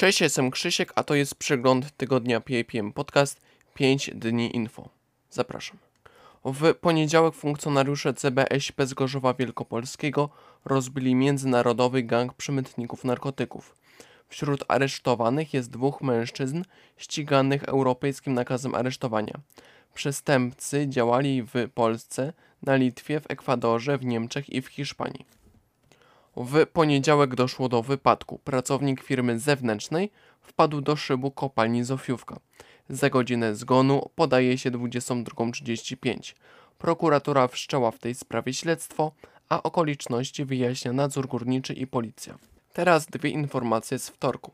Cześć, jestem Krzysiek, a to jest przegląd tygodnia PAPM Podcast 5 dni info. Zapraszam. W poniedziałek funkcjonariusze CBŚP z Wielkopolskiego rozbili międzynarodowy gang przemytników narkotyków. Wśród aresztowanych jest dwóch mężczyzn ściganych europejskim nakazem aresztowania. Przestępcy działali w Polsce, na Litwie, w Ekwadorze, w Niemczech i w Hiszpanii. W poniedziałek doszło do wypadku. Pracownik firmy zewnętrznej wpadł do szybu kopalni Zofiówka. Za godzinę zgonu podaje się 22.35. Prokuratura wszczęła w tej sprawie śledztwo, a okoliczności wyjaśnia nadzór górniczy i policja. Teraz dwie informacje z wtorku.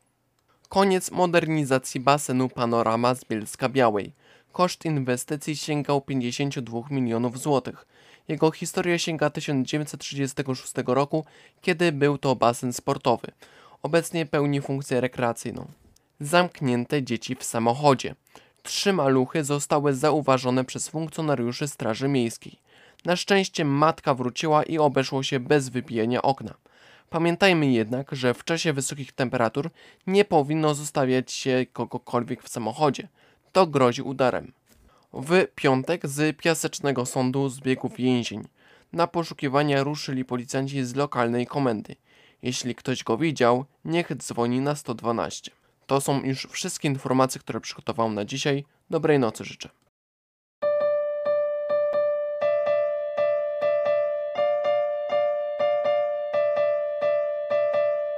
Koniec modernizacji basenu Panorama z Bielska Białej. Koszt inwestycji sięgał 52 milionów złotych. Jego historia sięga 1936 roku, kiedy był to basen sportowy. Obecnie pełni funkcję rekreacyjną. Zamknięte dzieci w samochodzie. Trzy maluchy zostały zauważone przez funkcjonariuszy Straży Miejskiej. Na szczęście matka wróciła i obeszło się bez wypijania okna. Pamiętajmy jednak, że w czasie wysokich temperatur nie powinno zostawiać się kogokolwiek w samochodzie. To grozi udarem. W piątek z Piasecznego Sądu zbiegł więzień. Na poszukiwania ruszyli policjanci z lokalnej komendy. Jeśli ktoś go widział, niech dzwoni na 112. To są już wszystkie informacje, które przygotowałem na dzisiaj. Dobrej nocy życzę.